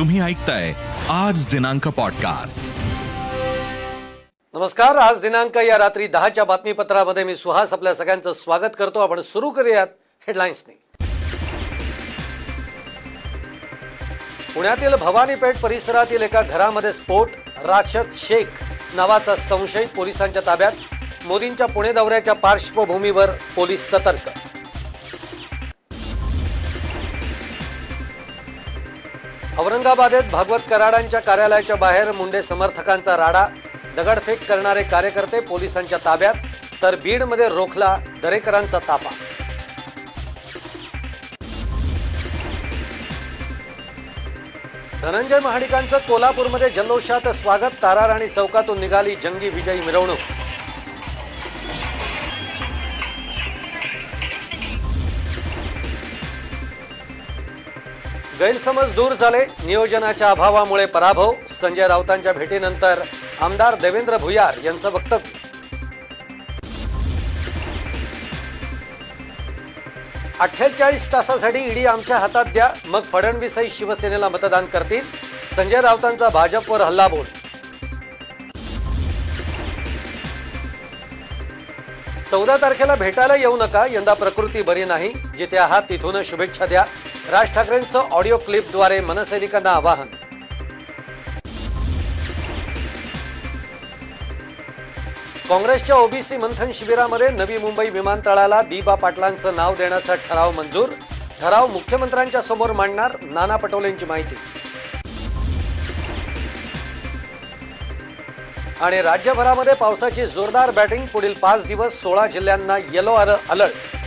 तुम्ही ऐकताय आज दिनांक पॉडकास्ट नमस्कार आज दिनांक या रात्री दहाच्या बातमीपत्रामध्ये मी सुहास आपल्या सगळ्यांचं स्वागत करतो. आपण सुरू करूयात हेडलाईन्सनी पुण्यातील भवानीपेठ परिसरातील एका घरामध्ये स्फोट राशद शेख नावाचा संशयित पोलिसांच्या ताब्यात मोदींच्या पुणे दौऱ्याच्या पार्श्वभूमीवर पोलीस सतर्क औरंगाबादेत भागवत कराडांच्या कार्यालयाच्या बाहेर मुंडे समर्थकांचा राडा दगडफेक करणारे कार्यकर्ते पोलिसांच्या ताब्यात तर बीडमध्ये रोखला दरेकरांचा ताफा. धनंजय महाडिकांचं कोल्हापूरमध्ये जल्लोषात स्वागत ताराराणी चौकातून निघाली जंगी विजयी मिरवणूक. गैरसमज दूर झाले. नियोजनाच्या अभावामुळे पराभव. संजय राऊतांच्या भेटीनंतर आमदार देवेंद्र भुयार यांचं वक्तव्य. अठ्ठेचाळीस तासासाठी ईडी आमच्या हातात द्या. मग फडणवीसही शिवसेनेला मतदान करतील. संजय राऊतांचा भाजपवर हल्लाबोल चौदा तारखेला भेटायला येऊ नका. यंदा प्रकृती बरी नाही. जिथे आहात तिथून शुभेच्छा द्या. राज ठाकरेंचं ऑडिओ क्लिपद्वारे मनसैनिकांना आवाहन. काँग्रेसच्या ओबीसी मंथन शिबिरामध्ये नवी मुंबई विमानतळाला बीबा पाटलांचं नाव देण्याचा ठराव मंजूर. ठराव मुख्यमंत्र्यांच्या समोर मांडणार नाना पटोलेंची माहिती. आणि राज्यभरामध्ये पावसाची जोरदार बॅटिंग पुढील पाच दिवस सोळा जिल्ह्यांना येलो अलर्ट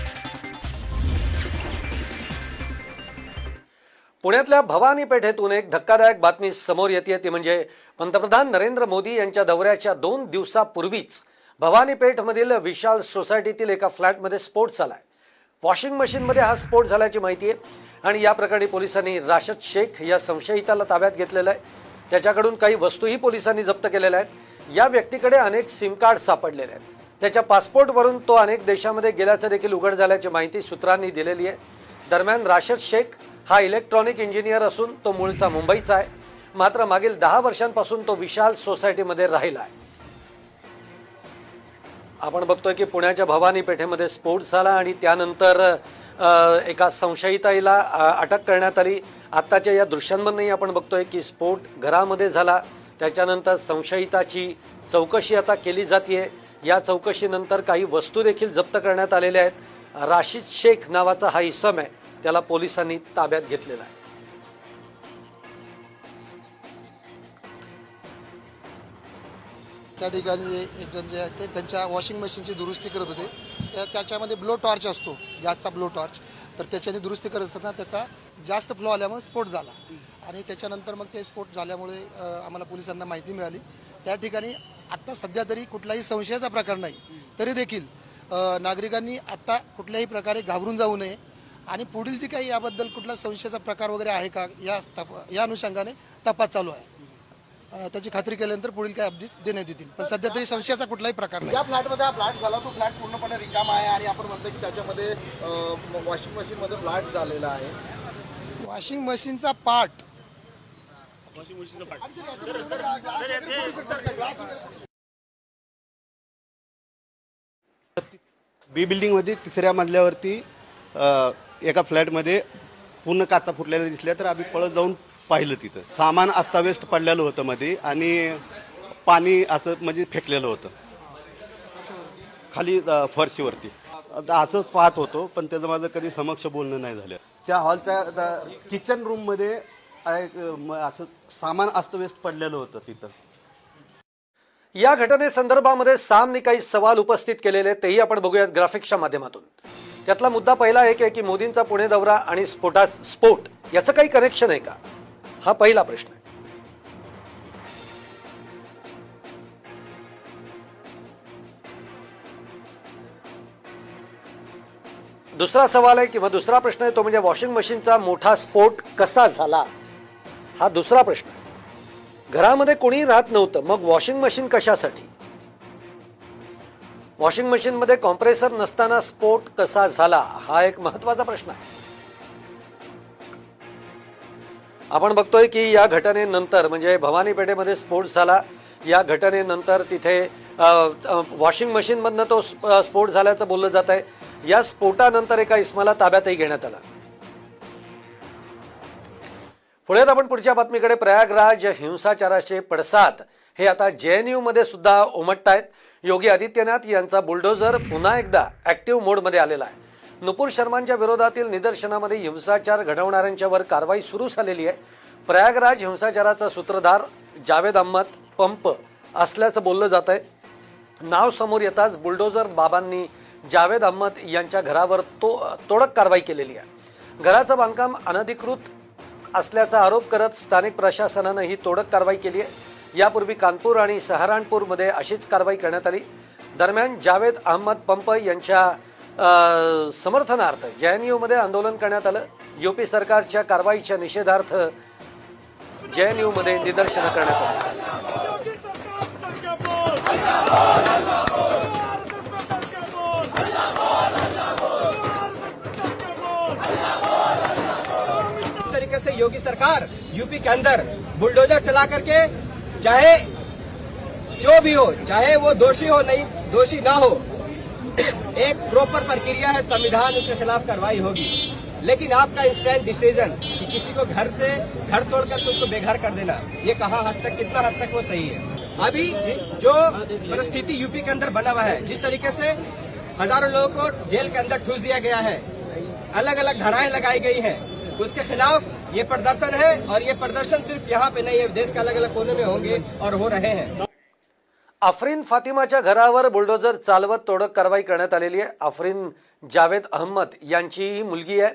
पुण्यातल्या भवानी पेठेतून एक धक्कादायक बातमी समोर येते ती म्हणजे पंतप्रधान नरेंद्र मोदी यांच्या दौऱ्याच्या दोन दिवसापूर्वीच भवानी पेठमधील विशाल सोसायटीतील एका फ्लॅटमध्ये स्फोट झालाय. वॉशिंग मशीनमध्ये हा स्फोट झाल्याची माहिती आहे आणि या प्रकरणी पोलिसांनी राशद शेख या संशयिताला ताब्यात घेतलेलं आहे. त्याच्याकडून काही वस्तूही पोलिसांनी जप्त केलेल्या आहेत. या व्यक्तीकडे अनेक सिम कार्ड सापडलेले आहेत. त्याच्या पासपोर्टवरून तो अनेक देशामध्ये गेल्याचं देखील उघड झाल्याची माहिती सूत्रांनी दिलेली आहे. दरम्यान राशद शेख हा इलेक्ट्रॉनिक इंजिनियर असून तो मूळचा मुंबईचा आहे. मात्र मागील दहा वर्षांपासून तो विशाल सोसायटीमध्ये राहिला आहे आपण बघतोय की पुण्याच्या भवानी पेठेमध्ये स्फोट झाला आणि त्यानंतर एका संशयिताईला अटक करण्यात आली. आत्ताच्या या दृश्यांमधनंही आपण बघतोय की स्फोट घरामध्ये झाला. त्याच्यानंतर संशयिताची चौकशी आता केली जाते या चौकशीनंतर काही वस्तू देखील जप्त करण्यात आलेल्या आहेत. राशीद शेख नावाचा हा इसम आहे. त्याला पोलिसांनी ताब्यात घेतलेला आहे. त्या ठिकाणी जे ते त्यांच्या वॉशिंग मशीनची दुरुस्ती करत होते. त्या त्याच्यामध्ये ब्लो टॉर्च असतो गॅसचा ब्लो टॉर्च तर त्याच्याने दुरुस्ती करत असताना त्याचा जास्त फ्लो आल्यामुळे स्फोट झाला. आणि त्याच्यानंतर मग ते स्फोट झाल्यामुळे आम्हाला पोलिसांना माहिती मिळाली. त्या ठिकाणी आत्ता सध्या तरी कुठलाही संशयाचा प्रकार नाही. तरी देखील नागरिकांनी आत्ता कुठल्याही प्रकारे घाबरून जाऊ नये. आणि पुढील जी काही याबद्दल कुठला संशयाचा प्रकार वगैरे आहे का या या अनुषंगाने तपास चालू आहे. त्याची खात्री केल्यानंतर पुढील काय अपडेट देण्यात येतील. पण सध्या तरी संशयाचा कुठलाही प्रकार नाही. या फ्लॅटमध्ये हा फ्लॅट झाला तो फ्लॅट पूर्णपणे रिकाम आहे आणि आपण म्हणतो की त्याच्यामध्ये वॉशिंग मशीनमध्ये फ्लॅट झालेला आहे. वॉशिंग मशीनचा पार्ट. बी बिल्डिंगमध्ये तिसऱ्या मजल्यावरती एका फ्लॅटमध्ये पूर्ण काचा फुटलेल्या दिसल्या तर आम्ही पळत जाऊन पाहिलं तिथं. सामान अस्ताव्यस्त पडलेलं होतं मध्ये आणि पाणी असं म्हणजे फेकलेलं होतं. खाली फरशीवरती. असंच पाहत होतो पण त्याचं माझं कधी समक्ष बोलणं नाही झालं. त्या हॉलच्या किचन रूममध्ये असं सामान अस्तव्यस्त पडलेलं होतं तिथं. या घटनेसंदर्भामध्ये सामने काही सवाल उपस्थित केलेले तेही आपण बघूयात ग्राफिक्सच्या माध्यमातून. त्यातला मुद्दा पहिला एक आहे की मोदींचा पुणे दौरा आणि स्फोटा स्फोट याचं काही कनेक्शन आहे का? हा पहिला प्रश्न आहे. दुसरा सवाल आहे किंवा दुसरा प्रश्न आहे तो म्हणजे वॉशिंग मशीनचा मोठा स्फोट कसा झाला? हा दुसरा प्रश्न आहे. घरामध्ये कोणी राहत नव्हतं मग वॉशिंग मशीन कशासाठी? वॉशिंग मशीनमध्ये कॉम्प्रेसर नसताना स्फोट कसा झाला हा एक महत्त्वाचा प्रश्न आहे. आपण बघतोय की या घटनेनंतर म्हणजे भवानी पेठेमध्ये स्फोट झाला. या घटनेनंतर तिथे वॉशिंग मशीनमधनं तो स्प- स्फोट झाल्याचं बोललं जात आहे. या स्फोटानंतर एका इस्माला ताब्यातही घेण्यात आला. पुढे आपण पुढच्या बातमीकडे प्रयागराज हिंसाचाराचे पडसाद. हे आता जे एनमध्ये सुद्धा उमटत आहेत योगी आदित्यनाथ यांचा बुलडोझर पुन्हा एकदा ऍक्टिव्ह मोडमध्ये आलेला आहे. नुपूर शर्मांच्या विरोधातील निदर्शनामध्ये हिंसाचार घडवणाऱ्यांच्यावर कारवाई सुरू झालेली आहे. प्रयागराज हिंसाचाराचा सूत्रधार जावेद अहमद पंप असल्याचं बोललं जात आहे. नाव समोर येताच बुलडोझर बाबांनी जावेद अहमद यांच्या घरावर तो तोडक कारवाई केलेली आहे. घराचं बांधकाम अनधिकृत असल्याचा आरोप करत स्थानिक प्रशासनानं ही तोडक कारवाई केली आहे. यापूर्वी कानपूर आणि सहारानपूरमध्ये अशीच कारवाई करण्यात आली. दरम्यान जावेद अहमद पंप यांच्या समर्थनार्थ जे एन यूमध्ये आंदोलन करण्यात आलं. यूपी सरकारच्या कारवाईच्या निषेधार्थ जे एन यूमध्ये निदर्शनं करण्यात आली. तरीके से योगी सरकार यूपी के अंदर बुलडोजर चला करके चाहे जो भी हो, चाहे वो दोषी हो, नहीं, दोषी ना हो, एक प्रॉपर प्रक्रिया है, संविधान उसके खिलाफ कार्रवाई होगी। लेकिन आपका इंस्टेंट डिसीज़न कि किसी को घर से घर तोड़ करके उसको बेघर कर देना, ये कहा हद तक, कितना हद तक वो सही है? अभी जो परिस्थिति यूपी के अंदर बना हुआ है, जिस तरीके से हज़ारों लोगों को जेल के अंदर ठूस दिया गया है अलग अलग धाराएँ लगाई गई हैं, उसके खिलाफ ये प्रदर्शन है और ये प्रदर्शन सिर्फ यहाँ पे नहीं है देश के अलग अलग कोने में होंगे और हो रहे हैं। आफरीन फातिमाच्या घरावर बुलडोझर चालवत तोडक कारवाई करण्यात आलेली आहे. आफरीन जावेद अहमद यांची ही मुलगी आहे.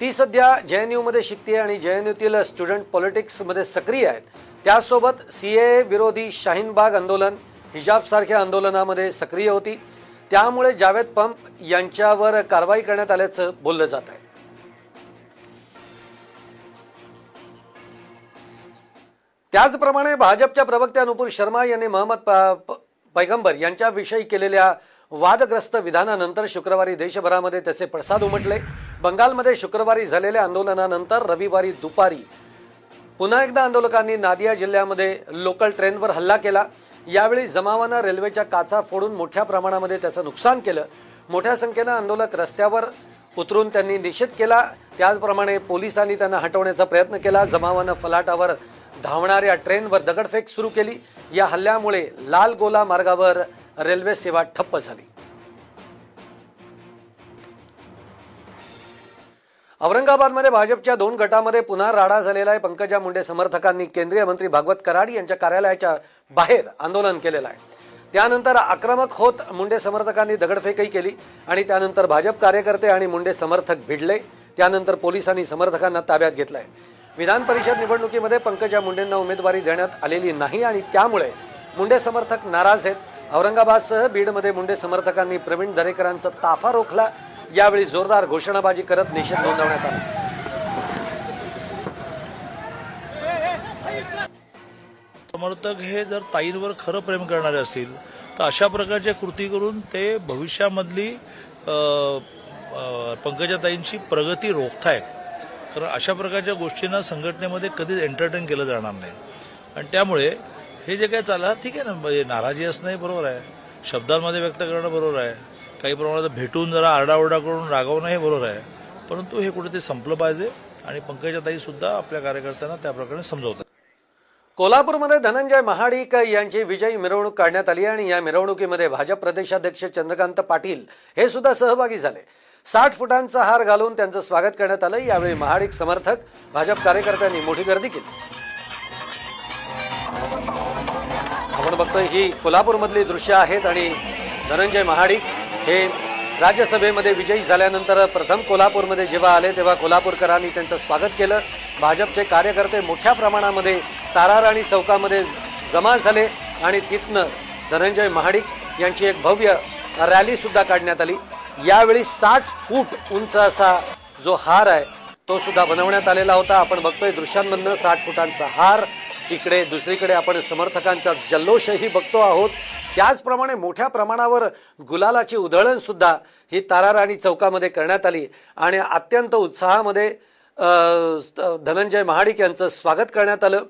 ती सध्या जे एन यूमध्ये शिकते आणि जेएनयूतील स्टुडंट पॉलिटिक्समध्ये सक्रिय आहेत. त्यासोबत सी ए विरोधी शाहीनबाग आंदोलन हिजाबसारख्या आंदोलनामध्ये सक्रिय होती. त्यामुळे जावेद पंप यांच्यावर कारवाई करण्यात आल्याचं बोललं जात आहे. त्याचप्रमाणे भाजपच्या प्रवक्त्या नुपूर शर्मा यांनी महम्मद प- पैगंबर यांच्याविषयी केलेल्या वादग्रस्त विधानानंतर शुक्रवारी देशभरामध्ये त्याचे पडसाद उमटले. बंगालमध्ये शुक्रवारी झालेल्या आंदोलनानंतर रविवारी दुपारी पुन्हा एकदा आंदोलकांनी नादिया जिल्ह्यामध्ये लोकल ट्रेनवर हल्ला केला. यावेळी जमावानं रेल्वेच्या काचा फोडून मोठ्या प्रमाणामध्ये त्याचं नुकसान केलं. मोठ्या संख्येनं आंदोलक रस्त्यावर उतरून त्यांनी निषेध केला. त्याचप्रमाणे पोलिसांनी त्यांना हटवण्याचा प्रयत्न केला. जमावानं फलाटावर धावणाऱ्या ट्रेनवर दगडफेक सुरू केली. या हल्ल्यामुळे लाल गोला मार्गावर रेल्वे सेवा ठप्प झाली. औरंगाबादमध्ये भाजपच्या दोन गटामध्ये पुन्हा राडा झालेला आहे. पंकजा मुंडे समर्थकांनी केंद्रीय मंत्री भागवत कराड यांच्या कार्यालयाच्या बाहेर आंदोलन केलेलं आहे. त्यानंतर आक्रमक होत मुंडे समर्थकांनी दगडफेकही केली आणि त्यानंतर भाजप कार्यकर्ते आणि मुंडे समर्थक भिडले. त्यानंतर पोलिसांनी समर्थकांना ताब्यात घेतलंय. विधान परिषद निवडणुकीमध्ये पंकजा मुंडेंना उमेदवारी देण्यात आलेली नाही आणि त्यामुळे मुंडे समर्थक नाराज आहेत. औरंगाबादसह बीडमध्ये मुंडे समर्थकांनी प्रवीण दरेकरांचा ताफा रोखला. यावेळी जोरदार घोषणाबाजी करत निषेध नोंदवण्यात आला. समर्थक हे जर ताईंवर खरं प्रेम करणारे असतील तर अशा प्रकारच्या कृती करून ते भविष्यामधली पंकजाताईंची प्रगती रोखतायत. कारण अशा प्रकारच्या गोष्टींना संघटनेमध्ये कधीच एंटरटेन केलं जाणार नाही. आणि त्यामुळे हे जे काय चाललं ठीक आहे ना म्हणजे नाराजी असणंही बरोबर आहे. शब्दांमध्ये व्यक्त करणं बरोबर आहे. काही प्रमाणात भेटून जरा आरडाओरडा करून रागवणंही बरोबर आहे. परंतु हे कुठेतरी संपलं पाहिजे आणि पंकजाताई सुद्धा आपल्या कार्यकर्त्यांना त्या प्रकारे समजवतात. कोल्हापूरमध्ये धनंजय महाडिक यांची विजयी मिरवणूक काढण्यात आली आणि या मिरवणुकीमध्ये भाजप प्रदेशाध्यक्ष चंद्रकांत पाटील हे सुद्धा सहभागी झाले. साठ फुटांचा हार घालून त्यांचं स्वागत करण्यात आलं. यावेळी महाडिक समर्थक भाजप कार्यकर्त्यांनी मोठी गर्दी केली. आपण बघतोय ही कोल्हापूरमधली दृश्य आहेत आणि धनंजय महाडिक हे राज्यसभेमध्ये विजयी झाल्यानंतर प्रथम कोल्हापूरमध्ये जेव्हा आले तेव्हा कोल्हापूरकरांनी त्यांचं स्वागत केलं. भाजपचे कार्यकर्ते मोठ्या प्रमाणामध्ये ताराराणी चौकामध्ये जमा झाले आणि तिथनं धनंजय महाडिक यांची एक भव्य रॅली सुद्धा काढण्यात आली. यावेळी साठ फूट उंच असा जो हार आहे तो सुद्धा बनवण्यात आलेला होता. आपण बघतोय दृश्यांमधनं साठ फुटांचा हार. इकडे दुसरीकडे आपण समर्थकांचा जल्लोषही बघतो आहोत. त्याचप्रमाणे मोठ्या प्रमाणावर गुलालाची उधळण सुद्धा ही ताराराणी चौकामध्ये करण्यात आली. आणि अत्यंत उत्साहामध्ये धनंजय महाडिक यांचं स्वागत करण्यात आलं.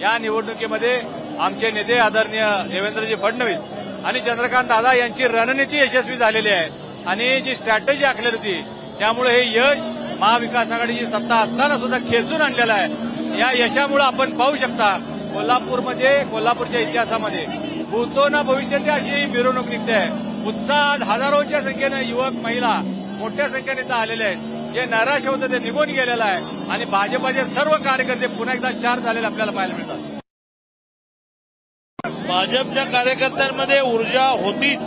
या निवडणुकीमध्ये आमचे नेते आदरणीय देवेंद्रजी फडणवीस आणि चंद्रकांत दादा यांची रणनीती यशस्वी झालेली आहे. आणि जी स्ट्रॅटजी आखलेली होती त्यामुळे हे यश महाविकास आघाडीची सत्ता असताना सुद्धा खेचून आणलेलं आहे. या यशामुळे आपण पाहू शकता कोल्हापूरमध्ये कोल्हापूरच्या इतिहासामध्ये भूतो ना भविष्यात अशी मिरवणूक निघते. आहे उत्साहात हजारोच्या संख्येनं युवक महिला मोठ्या संख्येने इथं आलेले आहेत. जे नैराश्य होतं ते निघून गेलेलं आहे. आणि भाजपाचे सर्व कार्यकर्ते पुन्हा एकदा चार झालेले आपल्याला पाहायला मिळतात. भाजपच्या कार्यकर्त्यांमध्ये ऊर्जा होतीच.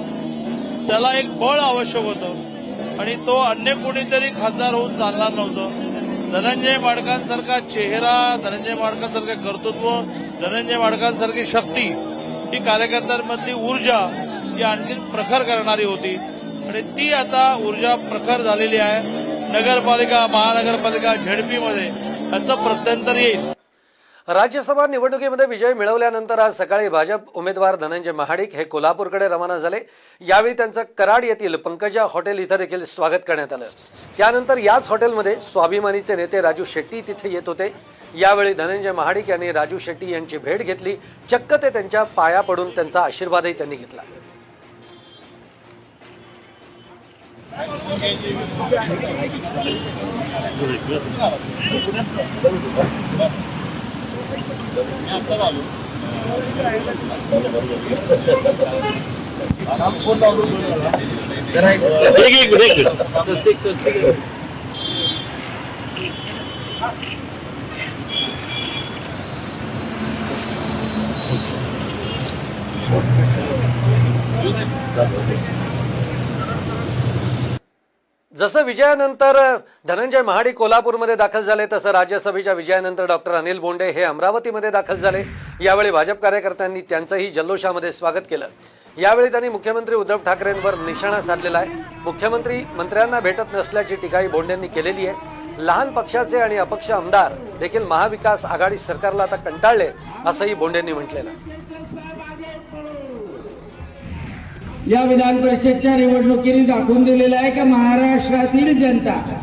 त्याला एक बळ आवश्यक होतं. आणि तो अन्य कोणीतरी खासदार होऊन चालणार नव्हतं. धनंजय माडकांसारखा चेहरा धनंजय माडकांसारखं कर्तृत्व धनंजय माडकांसारखी शक्ती ही कार्यकर्त्यांमधली ऊर्जा ही आणखी प्रखर करणारी होती. आणि ती आता ऊर्जा प्रखर झालेली आहे. नगरपालिका महानगरपालिका झेडपीमध्ये याचं प्रत्यंतर येईल. राज्यसभा निवडणुकीमध्ये विजय मिळवल्यानंतर आज सकाळी भाजप उमेदवार धनंजय महाडिक हे कोल्हापूरकडे रवाना झाले. यावेळी त्यांचं कराड येथील पंकजा हॉटेल इथं देखील स्वागत करण्यात आलं. त्यानंतर याच हॉटेलमध्ये स्वाभिमानीचे नेते राजू शेट्टी तिथे येत होते. यावेळी धनंजय महाडिक यांनी राजू शेट्टी यांची भेट घेतली. चक्क ते त्यांच्या पाया पडून त्यांचा आशीर्वादही त्यांनी घेतला. मी आत्ताच आलो फोन एक जसं विजयानंतर धनंजय महाडिक कोल्हापूरमध्ये दाखल झाले तसं राज्यसभेच्या विजयानंतर डॉक्टर अनिल बोंडे हे अमरावतीमध्ये दाखल झाले. यावेळी भाजप कार्यकर्त्यांनी त्यांचंही जल्लोषामध्ये स्वागत केलं. यावेळी त्यांनी मुख्यमंत्री उद्धव ठाकरेंवर निशाणा साधलेला आहे. मुख्यमंत्री मंत्र्यांना भेटत नसल्याची टीकाही बोंडेंनी केलेली आहे. लहान पक्षाचे आणि अपक्ष आमदार देखील महाविकास आघाडी सरकारला आता कंटाळले असंही बोंडेंनी म्हटलेलं आहे. या विधान परिषदच्या निवडणुकीने दाखवून दिलेलं आहे की महाराष्ट्रातील जनता?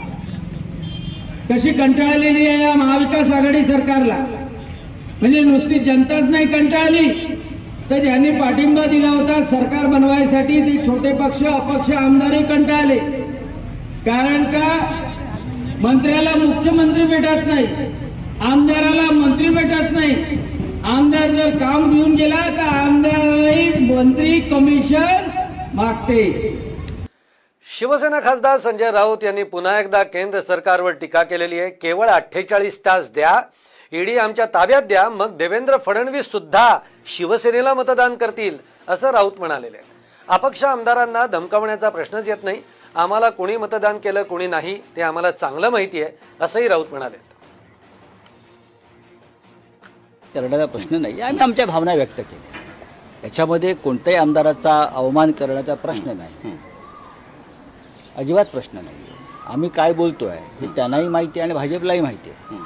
कशी कंटाळलेली आहे या महाविकास आघाडी सरकारला? म्हणजे नुसती जनताच नाही कंटाळली. तर ज्यांनी पाठिंबा दिला होता सरकार बनवायसाठी ते छोटे पक्ष अपक्ष आमदारही कंटाळले. कारण का? मंत्र्याला मुख्यमंत्री भेटत नाही. आमदाराला मंत्री भेटत नाही. आमदार जर काम घेऊन गेला तर आमदारही मंत्री कमिशन मागते. शिवसेना खासदार संजय राऊत यांनी पुन्हा एकदा केंद्र सरकारवर टीका केलेली आहे. केवळ अठ्ठेचाळीस तास द्या. ईडी आमच्या ताब्यात द्या. मग देवेंद्र फडणवीस सुद्धा शिवसेनेला मतदान करतील असं राऊत म्हणालेले. अपक्ष आमदारांना धमकावण्याचा प्रश्नच येत नाही. आम्हाला कोणी मतदान केलं कोणी नाही ते आम्हाला चांगलं माहिती आहे असंही राऊत म्हणाले करण्याचा प्रश्न नाही. आम्ही आमच्या भावना व्यक्त केल्या. याच्यामध्ये कोणत्याही आमदाराचा अवमान करण्याचा प्रश्न नाही. अजिबात प्रश्न नाही. आम्ही काय बोलतोय हे त्यांनाही माहिती आहे आणि भाजपलाही माहिती आहे.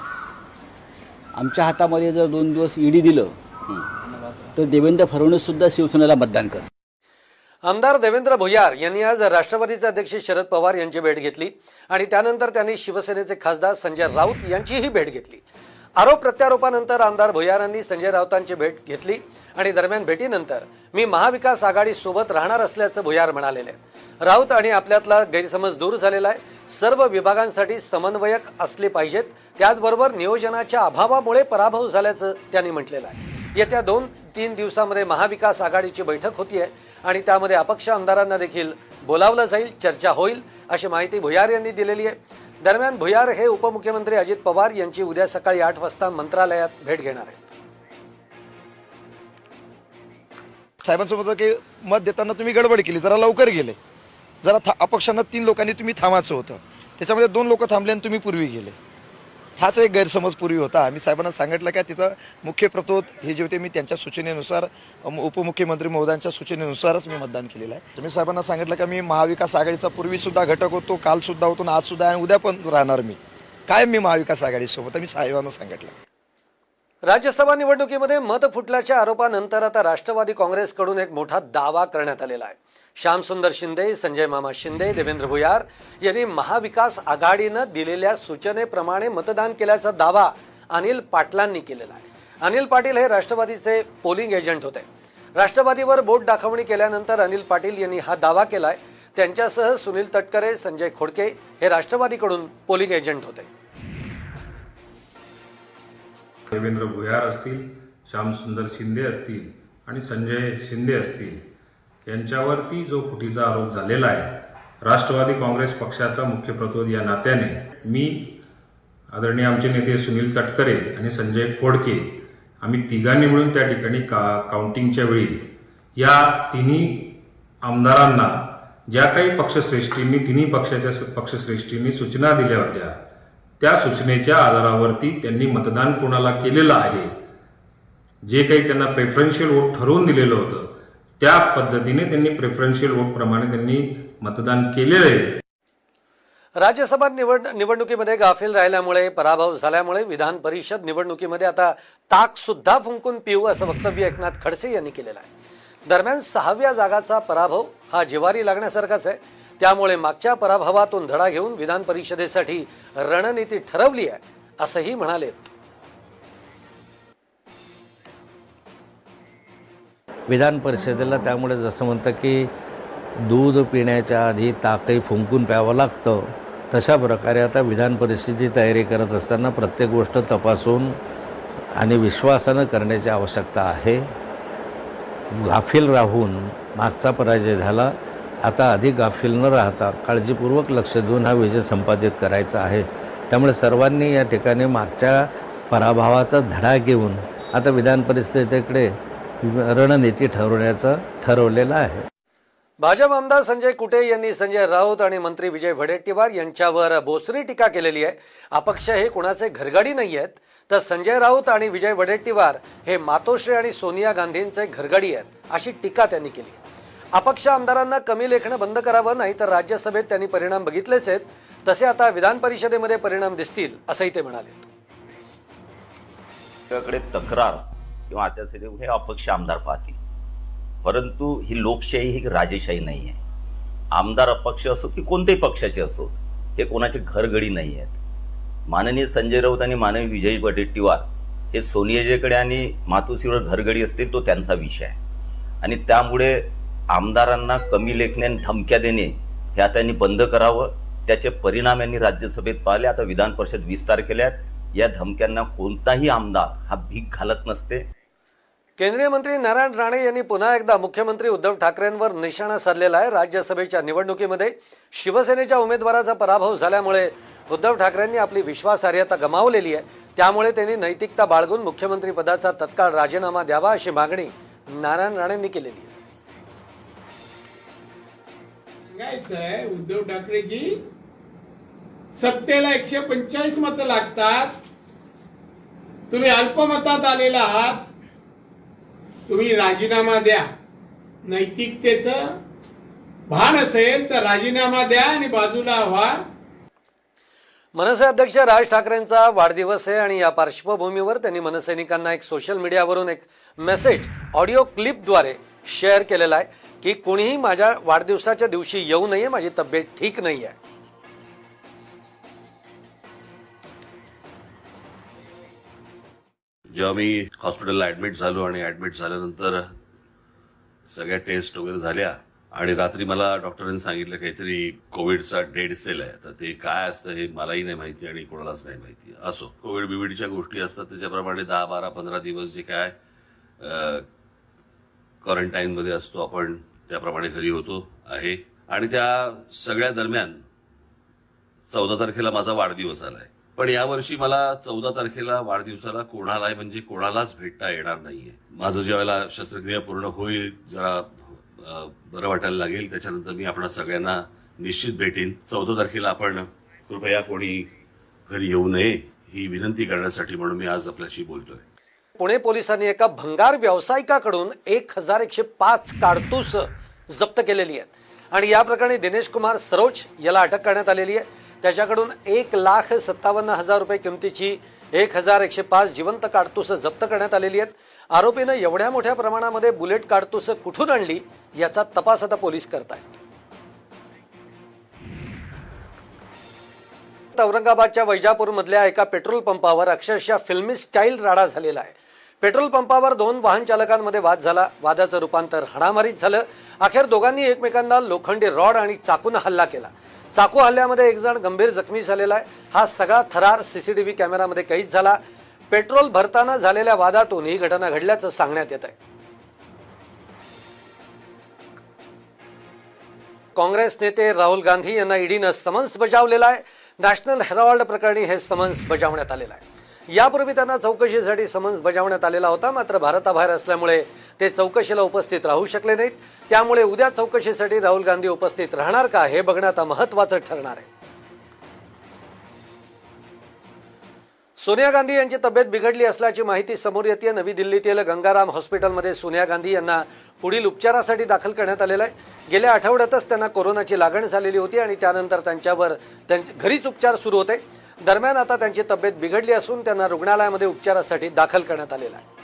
आमच्या हातामध्ये जर दोन दिवस ईडी दिलं तर देवेंद्र फडणवीस सुद्धा शिवसेनेला मतदान कर आमदार देवेंद्र भुयार यांनी आज राष्ट्रवादीचे अध्यक्ष शरद पवार यांची भेट घेतली आणि त्यानंतर त्यांनी शिवसेनेचे खासदार संजय राऊत यांचीही भेट घेतली. आरोप प्रत्यारोपानंतर आमदार भुयारांनी संजय राऊतांची भेट घेतली आणि दरम्यान भेटीनंतर मी महाविकास आघाडी सोबत राहणार असल्याचं भुयार म्हणालेले. राऊत आणि आपल्यातला गैरसमज दूर झालेला आहे. सर्व विभागांसाठी समन्वयक असले पाहिजेत. त्याचबरोबर नियोजनाच्या अभावामुळे पराभव झाल्याचं त्यांनी म्हटलेलं आहे. येत्या दोन तीन दिवसामध्ये महाविकास आघाडीची बैठक होतीये आणि त्यामध्ये अपक्ष आमदारांना देखील बोलावलं जाईल चर्चा होईल अशी माहिती भुयार यांनी दिलेली आहे. दरम्यान भुयार हे उपमुख्यमंत्री अजित पवार यांची उद्या सकाळी आठ वाजता मंत्रालयात भेट घेणार आहेत. साहेबांसोबत की मत देताना तुम्ही गडबड केली जरा लवकर गेले. जरा था अपक्षांना तीन लोकांनी तुम्ही थांबायचं होतं. त्याच्यामध्ये दोन लोक थांबले आणि तुम्ही पूर्वी गेले. हाच एक गैरसमज पूर्वी होता. आम्ही साहेबांना सांगितलं का तिथं मुख्य प्रतोद हे जे होते मी त्यांच्या सूचनेनुसार उपमुख्यमंत्री महोदयांच्या सूचनेनुसारच मी मतदान केलेलं आहे. तुम्ही साहेबांना सांगितलं का मी महाविकास आघाडीचा पूर्वीसुद्धा घटक होतो कालसुद्धा होतो आणि आजसुद्धा आणि उद्या पण राहणार मी. काय मी महाविकास आघाडीसोबत मी साहेबांना सांगितलं. राज्यसभा निवडणुकीमध्ये मत फुटल्याच्या आरोपानंतर आता राष्ट्रवादी काँग्रेसकडून एक मोठा दावा करण्यात आलेला आहे. श्यामसुंदर शिंदे संजय मामा शिंदे देवेंद्र भुयार यांनी महाविकास आघाडीनं दिलेल्या सूचनेप्रमाणे मतदान केल्याचा दावा अनिल पाटलांनी केलेला आहे. अनिल पाटील हे राष्ट्रवादीचे पोलिंग एजंट होते. राष्ट्रवादीवर बोट दाखवणी केल्यानंतर अनिल पाटील यांनी हा दावा केलाय. त्यांच्यासह सुनील तटकरे संजय खोडके हे राष्ट्रवादीकडून पोलिंग एजंट होते. देवेंद्र भुयार असतील श्यामसुंदर शिंदे असतील आणि संजय शिंदे असतील यांच्यावरती जो फुटीचा आरोप झालेला आहे राष्ट्रवादी काँग्रेस पक्षाचा मुख्य प्रतोद या नात्याने मी आदरणीय आमचे नेते सुनील तटकरे आणि संजय खोडके आम्ही तिघांनी मिळून त्या ठिकाणी का काउंटिंगच्या वेळी या तिन्ही आमदारांना ज्या काही पक्षश्रेष्ठींनी तिन्ही पक्षाच्या पक्षश्रेष्ठींनी सूचना दिल्या होत्या त्या सूचनेच्या आधारावरती त्यांनी मतदान कोणाला केलेलं आहे जे काही त्यांना प्रेफरन्शियल वोट ठरवून दिलेलं होतं त्या पद्धतीने त्यांनी प्रेफरन्शियल वोट प्रमाणे त्यांनी मतदान केलेलं आहे. राज्यसभा निवड निवडणुकीमध्ये गाफील राहिल्यामुळे पराभव झाल्यामुळे विधान परिषद निवडणुकीमध्ये आता ताक सुद्धा फुंकून पिऊ असं वक्तव्य एकनाथ खडसे यांनी केलेलं आहे. दरम्यान सहाव्या जागाचा पराभव हा जिवारी लागण्यासारखाच आहे. त्यामुळे मागच्या पराभवातून धडा घेऊन विधान परिषदेसाठी रणनीती ठरवली आहे असंही म्हणालेत. विधान परिषदेला त्यामुळे जसं म्हणतं की दूध पिण्याच्या आधी ताकही फुंकून प्यावं लागतं तशा प्रकारे आता विधान परिषदेची तयारी करत असताना प्रत्येक गोष्ट तपासून आणि विश्वासानं करण्याची आवश्यकता आहे. गाफील राहून मागचा पराजय झाला आता अधिक गाफील न राहता काळजीपूर्वक लक्ष देऊन हा विजय संपादित करायचा आहे. त्यामुळे सर्वांनी या ठिकाणी मागच्या पराभवाचा धडा घेऊन आता विधान परिषदेकडे रणनीती ठरवण्याचं ठरवलेलं आहे. भाजप आमदार संजय कुटे यांनी संजय राऊत आणि मंत्री विजय वडेट्टीवार यांच्यावर बोसरी टीका केलेली आहे. अपक्ष हे कुणाचे घरगाडी नाही आहेत तर संजय राऊत आणि विजय वडेट्टीवार हे मातोश्री आणि सोनिया गांधींचे घरगाडी आहेत अशी टीका त्यांनी केली अपक्ष आमदारांना कमी लेखणं बंद करावं नाही तर राज्यसभेत त्यांनी परिणाम बघितलेच आहेत. तसे आता विधान परिषदेमध्ये परिणाम दिसतील असंही ते म्हणाले. तक्रार. किंवा आचारसंहिते हे अपक्ष आमदार पाहतील. परंतु ही लोकशाही ही राजेशाही नाही आहे. आमदार अपक्ष असो की कोणत्याही पक्षाचे असो हे कोणाचे घरगडी नाही आहेत. माननीय संजय राऊत आणि माननीय विजय वडेट्टीवार हे सोनियाजीकडे आणि मातोश्रीवर घरगडी असतील तो त्यांचा विषय आहे. आणि त्यामुळे आमदारांना कमी लेखणे आणि धमक्या देणे हे आता यांनी बंद करावं. त्याचे परिणाम यांनी राज्यसभेत पाहिले. आता विधान परिषद विस्तार तारखेला आहेत. या धमक्यांना कोणताही आमदार हा भीक घालत नसते. केंद्रीय मंत्री नारायण राणे यांनी पुन्हा एकदा मुख्यमंत्री उद्धव ठाकरेंवर निशाणा साधलेला आहे. राज्यसभेच्या निवडणुकीमध्ये शिवसेनेच्या उमेदवाराचा पराभव झाल्यामुळे उद्धव ठाकरेंनी आपली विश्वासार्हता गमावलेली आहे. त्यामुळे त्यांनी नैतिकता बाळगून मुख्यमंत्री पदाचा तत्काळ राजीनामा द्यावा अशी मागणी नारायण राणेंनी केलेली आहे. सांगायचंय उद्धव ठाकरेजी सत्तेला एकशे पंचाळीस मतं लागतात. तुम्ही अल्पमतात आलेला आहात. तुम्ही राजीनामा द्या. नैतिकतेचं भान असेल तर राजीनामा द्या आणि बाजूला व्हा. मनसे अध्यक्ष राज ठाकरेंचा वाढदिवस आहे आणि या पार्श्वभूमीवर त्यांनी मनसैनिकांना एक सोशल मीडियावरून एक मेसेज ऑडिओ क्लिपद्वारे शेअर केलेला आहे की कुणीही माझ्या वाढदिवसाच्या दिवशी येऊ नये माझी तब्येत ठीक नाही आहे जेव्हा मी हॉस्पिटलला ऍडमिट झालो आणि ऍडमिट झाल्यानंतर सगळ्या टेस्ट वगैरे झाल्या आणि रात्री मला डॉक्टरांनी सांगितलं काहीतरी कोविडचा डेड सेल आहे. तर ते काय असतं हे मलाही नाही माहिती आणि कोणालाच नाही माहिती. असो कोविड बिविडच्या गोष्टी असतात त्याच्याप्रमाणे दहा बारा पंधरा दिवस जे काय क्वारंटाईनमध्ये असतो आपण त्याप्रमाणे घरी होतो आहे. आणि त्या सगळ्या दरम्यान चौदा तारखेला माझा वाढदिवस आलाय. पण यावर्षी मला चौदा तारखेला वाढदिवसाला कोणाला म्हणजे कोणालाच भेटता येणार नाहीये. माझं ज्यावेळेला शस्त्रक्रिया पूर्ण होईल जरा बरं वाटायला लागेल. त्याच्यानंतर मी आपण सगळ्यांना निश्चित भेटीन. चौदा तारखेला आपण कृपया कोणी घरी येऊ नये ही विनंती करण्यासाठी म्हणून मी आज आपल्याशी बोलतोय. पुणे पोलिसांनी एका भंगार व्यावसायिकाकडून एक हजार एकशे पाच कारतूस जप्त केलेली आहेत. आणि या प्रकरणी दिनेश कुमार सरोज याला अटक करण्यात आलेली आहे. त्याच्याकडून एक लाख सत्तावन्न हजार रुपये किमतीची एक हजार एकशे पाच जिवंत काडतुसं जप्त करण्यात आलेली आहेत. आरोपीनं एवढ्या मोठ्या प्रमाणामध्ये बुलेट काडतुसं कुठून आणली याचा तपास आता पोलीस करतायत. औरंगाबादच्या वैजापूरमधल्या एका पेट्रोल पंपावर अक्षरशः फिल्मी स्टाईल राडा झालेला आहे. पेट्रोल पंपावर दोन वाहन चालकांमध्ये वाद झाला. वादाचं रूपांतर हाणामारीत झालं. अखेर दोघांनी एकमेकांना लोखंडी रॉड आणि चाकून हल्ला केला. चाकू हल्ल्यामध्ये एक जण गंभीर जखमी झालेला आहे. हा सगळा थरार सीसीटीव्ही कॅमेरामध्ये कैद झाला. पेट्रोल भरताना झालेल्या वादातून ही घटना घडल्याचं सांगण्यात येत आहे काँग्रेस नेते राहुल गांधी यांना ईडीनं समन्स बजावलेला आहे. नॅशनल हेरॉल्ड प्रकरणी हे समन्स बजावण्यात आलेलं आहे. यापूर्वी त्यांना चौकशीसाठी समन्स बजावण्यात आलेला होता मात्र भारताबाहेर असल्यामुळे ते चौकशीला उपस्थित राहू शकले नाहीत. त्यामुळे उद्या चौकशीसाठी राहुल गांधी उपस्थित राहणार का हे बघणं आता महत्वाचं ठरणार आहे. सोनिया गांधी यांची तब्येत बिघडली असल्याची माहिती समोर येते नवी दिल्लीतील गंगाराम हॉस्पिटलमध्ये सोनिया गांधी यांना पुढील उपचारासाठी दाखल करण्यात आलेलं आहे. गेल्या आठवड्यातच त्यांना कोरोनाची लागण झालेली होती आणि त्यानंतर त्यांच्यावर त्यांचे घरीच उपचार सुरू होते. दरम्यान आता त्यांची तब्येत बिघडली असून त्यांना रुग्णालयामध्ये उपचारासाठी दाखल करण्यात आलेला आहे.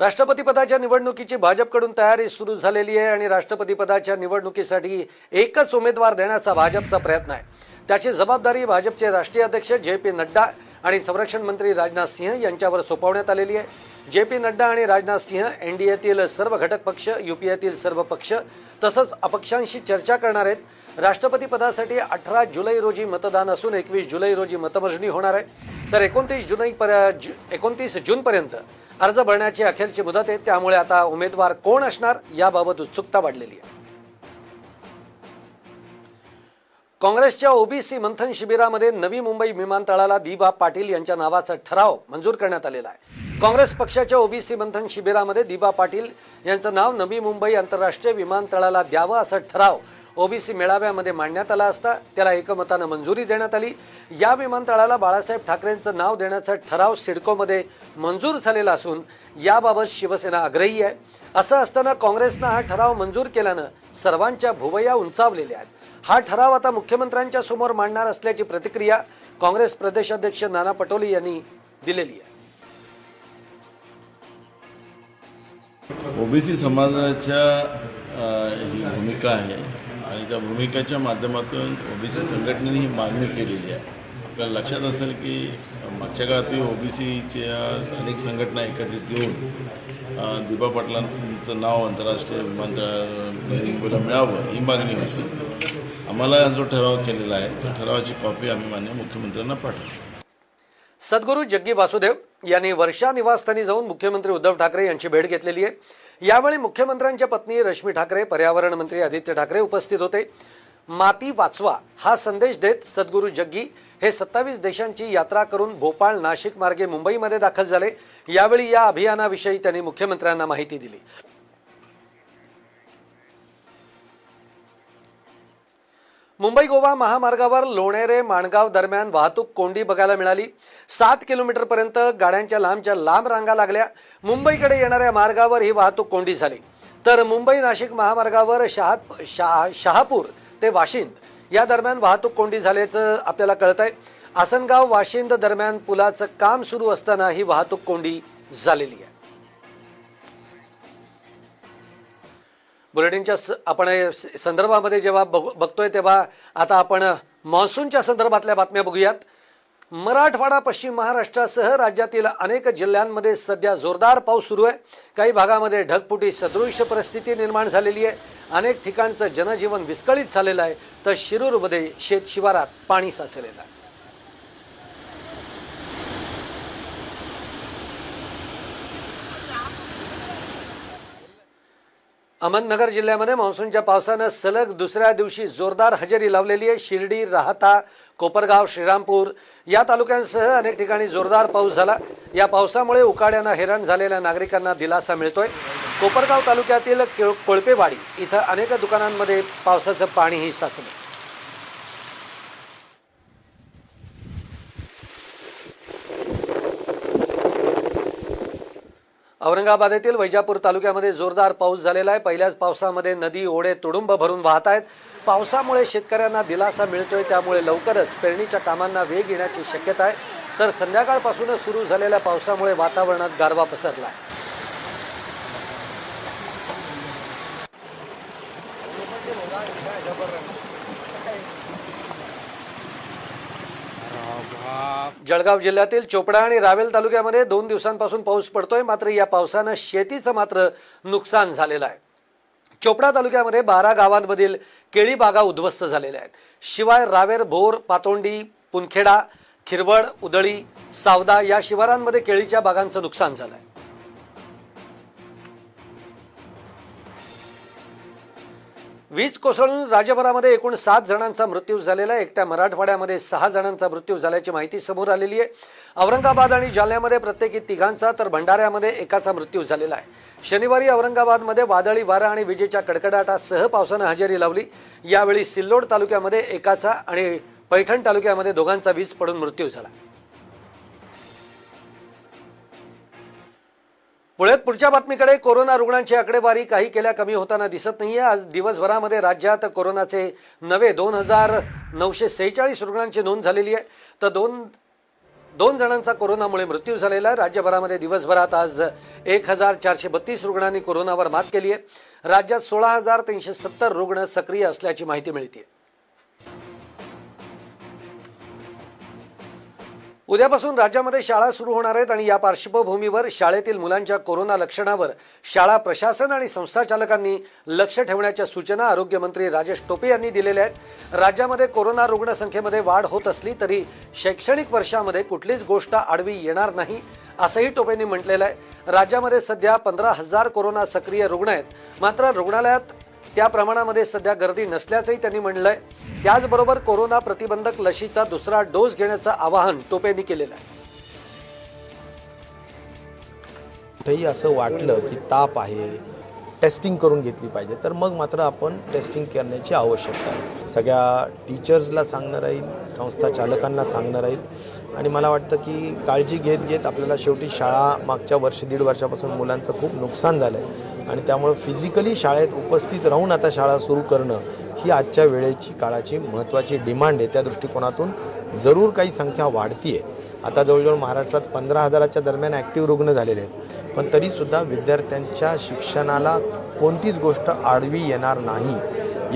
राष्ट्रपती पदाच्या निवडणुकीची भाजपकडून तयारी सुरू झालेली आहे आणि राष्ट्रपती पदाच्या निवडणुकीसाठी एकच उमेदवार देण्याचा भाजपचा प्रयत्न आहे. त्याची जबाबदारी भाजपचे राष्ट्रीय अध्यक्ष जे पी नड्डा आणि संरक्षण मंत्री राजनाथ सिंह यांच्यावर सोपवण्यात आलेली आहे. जे पी नड्डा आणि राजनाथ सिंह एनडीएतील सर्व घटक पक्ष युपीएतील सर्व पक्ष तसंच अपक्षांशी चर्चा करणार आहेत. राष्ट्रपती पदासाठी अठरा जुलै रोजी मतदान असून एकवीस जुलै रोजी मतमोजणी होणार आहे. तर एकोणतीस जुलै पर एकोणतीस जूनपर्यंत अर्ज भरण्याची अखेरची मुदत आहे. त्यामुळे आता उमेदवार कोण असणार याबाबत उत्सुकता वाढलेली आहे. काँग्रेसच्या ओबीसी मंथन शिबिरामध्ये नवी मुंबई विमानतळाला दिबा पाटील यांच्या नावाचा ठराव मंजूर करण्यात आलेला आहे. काँग्रेस पक्षाच्या ओबीसी मंथन शिबिरामध्ये दिबा पाटील यांचं नाव नवी मुंबई आंतरराष्ट्रीय विमानतळाला द्यावं असा ठराव ओबीसी मेळाव्यामध्ये मांडण्यात आला असता त्याला एकमतानं मंजुरी देण्यात आली. या विमानतळाला बाळासाहेब ठाकरेंचं नाव देण्याचा ठराव सिडकोमध्ये मंजूर झालेला असून याबाबत शिवसेना आग्रही आहे. असं असताना काँग्रेसनं हा ठराव मंजूर केल्यानं सर्वांच्या भुवया उंचावलेल्या आहेत. हा ठराव आता मुख्यमंत्र्यांच्या समोर मांडणार असल्याची प्रतिक्रिया काँग्रेस प्रदेशाध्यक्ष नाना पटोले यांनी दिलेली आहे. ओबीसी समाजाच्या ही भूमिका आहे. आणि त्या भूमिकेच्या माध्यमातून ओबीसी संघटनेने ही मागणी केलेली आहे. आपल्याला लक्षात असेल की मागच्या काळातही ओबीसीच्या अनेक संघटना एकत्रित येऊन अ, दिबा पाटलांचं नाव आंतरराष्ट्रीय विमानतळाला मिळावं ही मागणी होती. आम्हाला जो ठराव केलेला आहे तो ठरावाची कॉपी आम्ही मान्य मुख्यमंत्र्यांना पाठवली सद्गुरू जग्गी वासुदेव यांनी वर्षा निवासस्थानी जाऊन मुख्यमंत्री उद्धव ठाकरे यांची भेट घेतलेली आहे. यावेळी मुख्यमंत्र्यांच्या पत्नी रश्मी ठाकरे पर्यावरण मंत्री आदित्य ठाकरे उपस्थित होते. माती वाचवा हा संदेश देत सद्गुरू जग्गी हे सत्तावीस देशांची यात्रा करून भोपाळ नाशिक मार्गे मुंबईमध्ये दाखल झाले. यावेळी या अभियानाविषयी त्यांनी मुख्यमंत्र्यांना माहिती दिली. मुंबई गोवा महामार्गावर लोणेरे माणगाव दरम्यान वाहतूक कोंडी बघायला मिळाली. सात किलोमीटर पर्यंत गाड्यांच्या लांबच्या लांब रांगा लागल्या. मुंबईकडे येणाऱ्या मार्गावर ही वाहतूक कोंडी झाली. तर मुंबई नाशिक महामार्गावर शहा शहा शहापूर ते वाशिंद या दरम्यान वाहतूक कोंडी झाल्याचं आपल्याला कळत आहे आसनगाव वाशिंद दरम्यान पुलाचं काम सुरू असताना ही वाहतूक कोंडी झालेली आहे. बुलेटिनच्या स- आपण संदर्भामध्ये जेव्हा बघ- बघतोय तेव्हा आता आपण मान्सूनच्या संदर्भातल्या बातम्या बघूयात. मराठवाडा पश्चिम महाराष्ट्रासह राज्यातील अनेक जिल्ह्यांमध्ये सध्या जोरदार पाऊस सुरू आहे. काही भागामध्ये ढगफुटी सदृश परिस्थिती निर्माण झालेली आहे. अनेक ठिकाणचं जनजीवन विस्कळीत झालेलं आहे. तर शिरूरमध्ये शेत शिवारात पाणी साचलेलं आहे. अहमदनगर जिल्ह्यामध्ये मान्सूनच्या पावसानं सलग दुसऱ्या दिवशी जोरदार हजेरी लावलेली आहे. शिर्डी राहता कोपरगाव श्रीरामपूर या तालुक्यांसह अनेक ठिकाणी जोरदार पाऊस झाला. या पावसामुळे उकाड्यानं हैराण झालेल्या नागरिकांना दिलासा मिळतोय. कोपरगाव तालुक्यातील केळ- कोळपेवाडी इथं अनेक दुकानांमध्ये पावसाचं पाणीही साचलं औरंगाबाद येथील वैजापूर तालुक्यामध्ये जोरदार पाऊस झालेला आहे. पहिल्याच पावसामध्ये नदी ओढे तुडुंब भरून वाहत आहेत. पावसामुळे शेतकऱ्यांना दिलासा मिळतोय त्यामुळे लवकरच पेरणीच्या कामांना वेग येण्याची शक्यता आहे. तर संध्याकाळपासूनच सुरू झालेल्या पावसामुळे वातावरणात गारवा पसरला. आहे जळगाव जिल्ह्यातील चोपडा आणि रावेल तालुक्यामध्ये दोन दिवसांपासून पाऊस पडतोय. मात्र या पावसानं शेतीचं मात्र नुकसान झालेलं आहे. चोपडा तालुक्यामध्ये बारा गावांमधील केळी बागा उद्ध्वस्त झालेल्या आहेत. शिवाय रावेर भोर पातोंडी पुनखेडा खिरवड उदळी सावदा या शिवारांमध्ये केळीच्या बागांचं नुकसान झालं आहे वीज कोसळून राज्यभरामध्ये एकूण सात जणांचा मृत्यू झालेला आहे. एकट्या मराठवाड्यामध्ये सहा जणांचा मृत्यू झाल्याची माहिती समोर आलेली आहे. औरंगाबाद आणि जालन्यामध्ये प्रत्येकी तिघांचा तर भंडाऱ्यामध्ये एकाचा मृत्यू झालेला आहे. शनिवारी औरंगाबादमध्ये वादळी वारा आणि विजेच्या कडकडाटासह पावसानं हजेरी लावली. यावेळी सिल्लोड तालुक्यामध्ये एकाचा आणि पैठण तालुक्यामध्ये दोघांचा वीज पडून मृत्यू झाला. पुढे पुढच्या बातमीकडे कोरोना रुग्णांची आकडेवारी काही केल्या कमी होताना दिसत नाहीये. आज दिवसभरामध्ये राज्यात कोरोनाचे नवे दोन हजार नऊशे सेहेचाळीस रुग्णांची नोंद झालेली आहे. तर दोन दोन जणांचा कोरोनामुळे मृत्यू झालेला आहे. राज्यभरामध्ये दिवसभरात आज एक हजार चारशे बत्तीस रुग्णांनी कोरोनावर मात केली आहे. राज्यात सोळा हजार तीनशे सत्तर रुग्ण सक्रिय असल्याची माहिती मिळते उद्यापासून राज्यामध्ये शाळा सुरू होणार आहेत आणि या पार्श्वभूमीवर शाळेतील मुलांच्या कोरोना लक्षणावर शाळा प्रशासन आणि संस्थाचालकांनी लक्ष ठेवण्याच्या सूचना आरोग्यमंत्री राजेश टोपे यांनी दिलेल्या आहेत. राज्यामध्ये कोरोना रुग्णसंख्येमध्ये वाढ होत असली तरी शैक्षणिक वर्षामध्ये कुठलीच गोष्ट आडवी येणार नाही असंही टोपेंनी म्हटलेलं आहे. राज्यामध्ये सध्या पंधरा हजार कोरोना सक्रिय रुग्ण आहेत. मात्र रुग्णालयात त्या प्रमाणामध्ये सध्या गर्दी नसल्याचंही त्यांनी म्हणलंय. त्याचबरोबर कोरोना प्रतिबंधक लशीचा दुसरा डोस घेण्याचं आवाहन टोपेंनी केलेलं आहे. कुठेही असं वाटलं की ताप आहे टेस्टिंग करून घेतली पाहिजे तर मग मात्र आपण टेस्टिंग करण्याची आवश्यकता आहे. सगळ्या टीचर्सला सांगणं राहील संस्था चालकांना सांगणं राहील. आणि मला वाटतं की काळजी घेत घेत आपल्याला शेवटी शाळा मागच्या वर्ष दीड वर्षापासून मुलांचं खूप नुकसान झालं आहे आणि त्यामुळं फिजिकली शाळेत उपस्थित राहून आता शाळा सुरू करणं ही आजच्या वेळेची काळाची महत्त्वाची डिमांड आहे. त्या दृष्टिकोनातून जरूर काही संख्या वाढती आहे आता जवळजवळ महाराष्ट्रात पंधरा हजाराच्या दरम्यान ॲक्टिव्ह रुग्ण झालेले आहेत. पण तरीसुद्धा विद्यार्थ्यांच्या शिक्षणाला कोणतीच गोष्ट आडवी येणार नाही.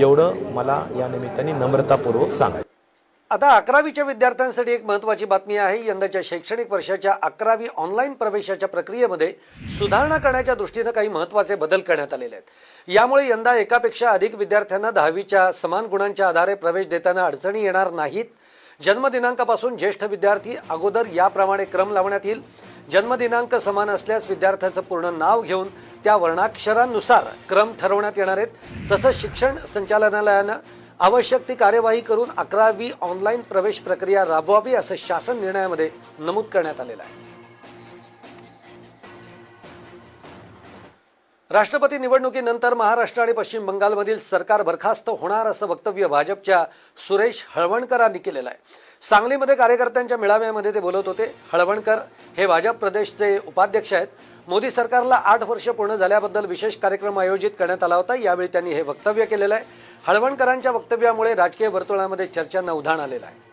एवढं मला या निमित्ताने नम्रतापूर्वक सांगायचं आता अकरावीच्या विद्यार्थ्यांसाठी एक महत्वाची बातमी आहे. यंदाच्या शैक्षणिक वर्षाच्या अकरावी ऑनलाईन प्रवेशाच्या प्रक्रियेमध्ये सुधारणा करण्याच्या दृष्टीनं काही महत्त्वाचे बदल करण्यात आलेले आहेत. यामुळे यंदा एकापेक्षा अधिक विद्यार्थ्यांना दहावीच्या समान गुणांच्या आधारे प्रवेश देताना अडचणी येणार नाहीत. जन्मदिनांकापासून ज्येष्ठ विद्यार्थी अगोदर याप्रमाणे क्रम लावण्यात येईल. जन्मदिनांक समान असल्यास विद्यार्थ्याचं पूर्ण नाव घेऊन त्या वर्णाक्षरांनुसार क्रम ठरवण्यात येणार आहेत. तसंच शिक्षण संचालनालयानं आवश्यक ती कार्यवाही करून अकरावी ऑनलाईन प्रवेश प्रक्रिया राबवावी असं शासन निर्णयामध्ये नमूद करण्यात आलेलं आहे. राष्ट्रपती निवडणुकीनंतर महाराष्ट्र आणि पश्चिम बंगालमधील सरकार बरखास्त होणार असं वक्तव्य भाजपच्या सुरेश हळवणकरांनी केलेलं आहे. सांगलीमध्ये कार्यकर्त्यांच्या मेळाव्यामध्ये ते बोलत होते हळवणकर हे भाजप प्रदेशचे उपाध्यक्ष आहेत. मोदी सरकारला आठ वर्ष पूर्ण झाल्याबद्दल विशेष कार्यक्रम आयोजित करण्यात आला होता. यावेळी त्यांनी हे वक्तव्य केलेलं आहे. हळवणकरांच्या वक्तव्यामुळे राजकीय वर्तुळामध्ये चर्चांना उधाण आलेलं आहे.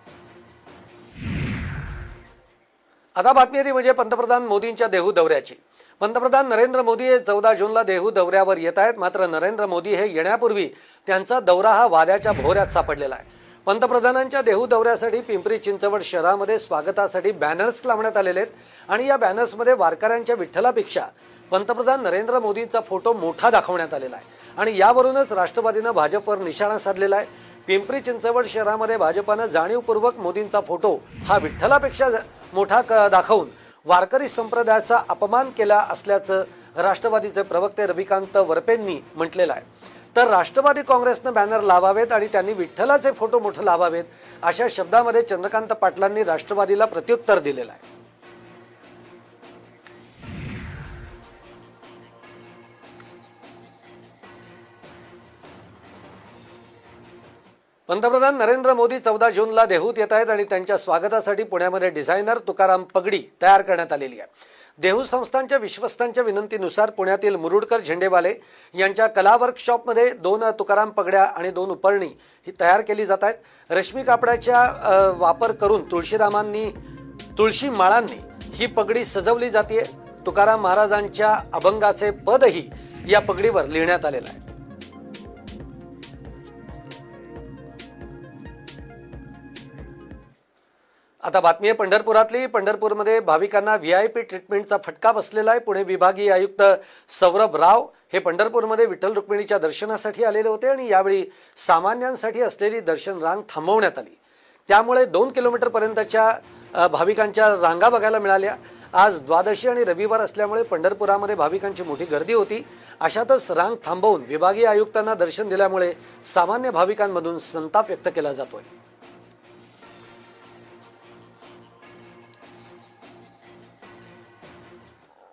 आता बातमी येते म्हणजे पंतप्रधान मोदींच्या देहू दौऱ्याची. पंतप्रधान नरेंद्र मोदी हे चौदा जूनला देहू दौऱ्यावर येत आहेत. मात्र नरेंद्र मोदी हे येण्यापूर्वी त्यांचा दौरा हा वाऱ्याच्या भोऱ्यात सापडलेला आहे. पंतप्रधानांच्या देहू दौऱ्यासाठी पिंपरी चिंचवड शहरामध्ये स्वागतासाठी बॅनर्स लावण्यात आलेले आहेत. आणि या बॅनर्समध्ये वारकऱ्यांच्या विठ्ठलापेक्षा पंतप्रधान नरेंद्र मोदींचा फोटो मोठा दाखवण्यात आलेला आहे. आणि यावरूनच राष्ट्रवादीनं भाजपवर निशाणा साधलेला आहे. पिंपरी चिंचवड शहरामध्ये भाजपानं जाणीवपूर्वक मोदींचा फोटो हा विठ्ठलापेक्षा मोठा क- दाखवून वारकरी संप्रदायाचा अपमान केला असल्याचं राष्ट्रवादीचे प्रवक्ते रविकांत वरपेंनी म्हटलेलं आहे. तर राष्ट्रवादी काँग्रेसनं बॅनर लावावेत आणि त्यांनी विठ्ठलाचे फोटो मोठं लावावेत अशा शब्दामध्ये चंद्रकांत पाटलांनी राष्ट्रवादीला प्रत्युत्तर दिलेलं आहे. पंतप्रधान नरेंद्र मोदी चौदा जूनला देहूत येत आहेत आणि त्यांच्या स्वागतासाठी पुण्यामध्ये डिझायनर तुकाराम पगडी तयार करण्यात आलेली आहे. देहू संस्थांच्या विश्वस्तांच्या विनंतीनुसार पुण्यातील मुरुडकर झेंडेवाले यांच्या कला वर्कशॉपमध्ये दोन तुकाराम पगड्या आणि दोन उपरणी ही तयार केली जात आहेत. रश्मी कापडाच्या वापर करून तुळशीरामांनी तुळशी माळांनी ही पगडी सजवली जाते तुकाराम महाराजांच्या अभंगाचे पदही या पगडीवर लिहिण्यात आलेलं आहे. आता बातमी आहे पंढरपुरातली. पंढरपूरमध्ये भाविकांना व्ही आय पी ट्रीटमेंटचा फटका बसलेला आहे. पुणे विभागीय आयुक्त सौरभ राव हे पंढरपूरमध्ये विठ्ठल रुक्मिणीच्या दर्शनासाठी आलेले होते आणि यावेळी सामान्यांसाठी असलेली दर्शन रांग थांबवण्यात आली. त्यामुळे दोन किलोमीटरपर्यंतच्या भाविकांच्या रांगा बघायला मिळाल्या. आज द्वादशी आणि रविवार असल्यामुळे पंढरपुरामध्ये भाविकांची मोठी गर्दी होती. अशातच रांग थांबवून विभागीय आयुक्तांना दर्शन दिल्यामुळे सामान्य भाविकांमधून संताप व्यक्त केला जातोय.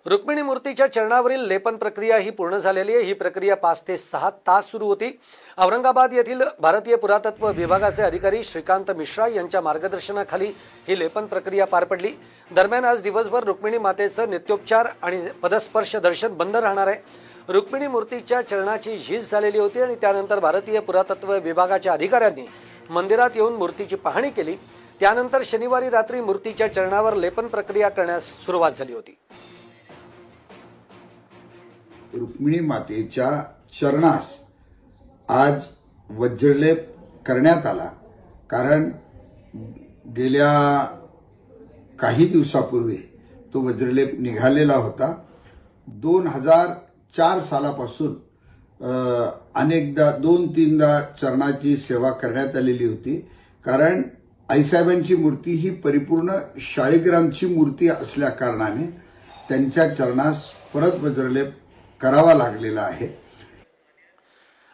रुक्मिणी मूर्तीच्या चरणावरील लेपन प्रक्रिया ही पूर्ण झालेली आहे. ही प्रक्रिया पाच ते सहा तास सुरू होती. औरंगाबाद येथील भारतीय पुरातत्व विभागाचे अधिकारी श्रीकांत मिश्रा यांच्या मार्गदर्शनाखाली ही लेपन प्रक्रिया पार पडली. दरम्यान आज दिवसभर रुक्मिणी मातेचं नित्योपचार आणि पदस्पर्श दर्शन बंद राहणार आहे. रुक्मिणी मूर्तीच्या चरणाची झीज झालेली होती आणि त्यानंतर भारतीय पुरातत्व विभागाच्या अधिकाऱ्यांनी मंदिरात येऊन मूर्तीची पाहणी केली. त्यानंतर शनिवारी रात्री मूर्तीच्या चरणावर लेपन प्रक्रिया करण्यास सुरुवात झाली होती. रुक्मिणी मातेच्या चरणास आज वज्रलेप करण्यात आला. कारण गेल्या काही दिवसापूर्वी तो वज्रलेप निघालेला होता. दोन हजार चार सालापासून अनेकदा दोन तीनदा चरणाची सेवा करण्यात आलेली होती. कारण आईसाहेबांची मूर्ती ही परिपूर्ण शाळीग्रामची मूर्ती असल्या कारणाने त्यांच्या चरणास परत वज्रलेप करावा लागलेला आहे.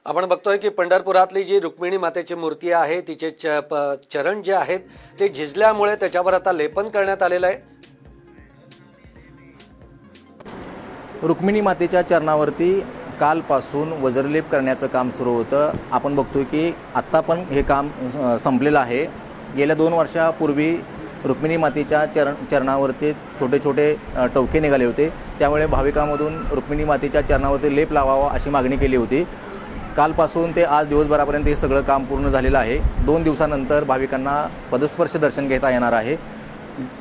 आपण बघतोय की पंढरपुरातली जी रुक्मिणी मातेची मूर्ती आहे तिचे च- प- चरण जे आहेत ते झिजल्यामुळे त्याच्यावर आता लेपन करण्यात आलेलं आहे. रुक्मिणी मातेच्या चरणावरती कालपासून वज्रलेप करण्याचं काम सुरू होतं. आपण बघतोय की आत्ता पण हे काम संपलेलं आहे. गेल्या दोन वर्षापूर्वी रुक्मिणी मातेच्या चरण चरणावरचे छोटे छोटे टवके निघाले होते. त्यामुळे भाविकांमधून रुक्मिणी मातेच्या चरणावरती लेप लावावा अशी मागणी केली होती. कालपासून ते आज दिवसभरापर्यंत हे सगळं काम पूर्ण झालेलं आहे. दोन दिवसानंतर भाविकांना पदस्पर्श दर्शन घेता येणार आहे.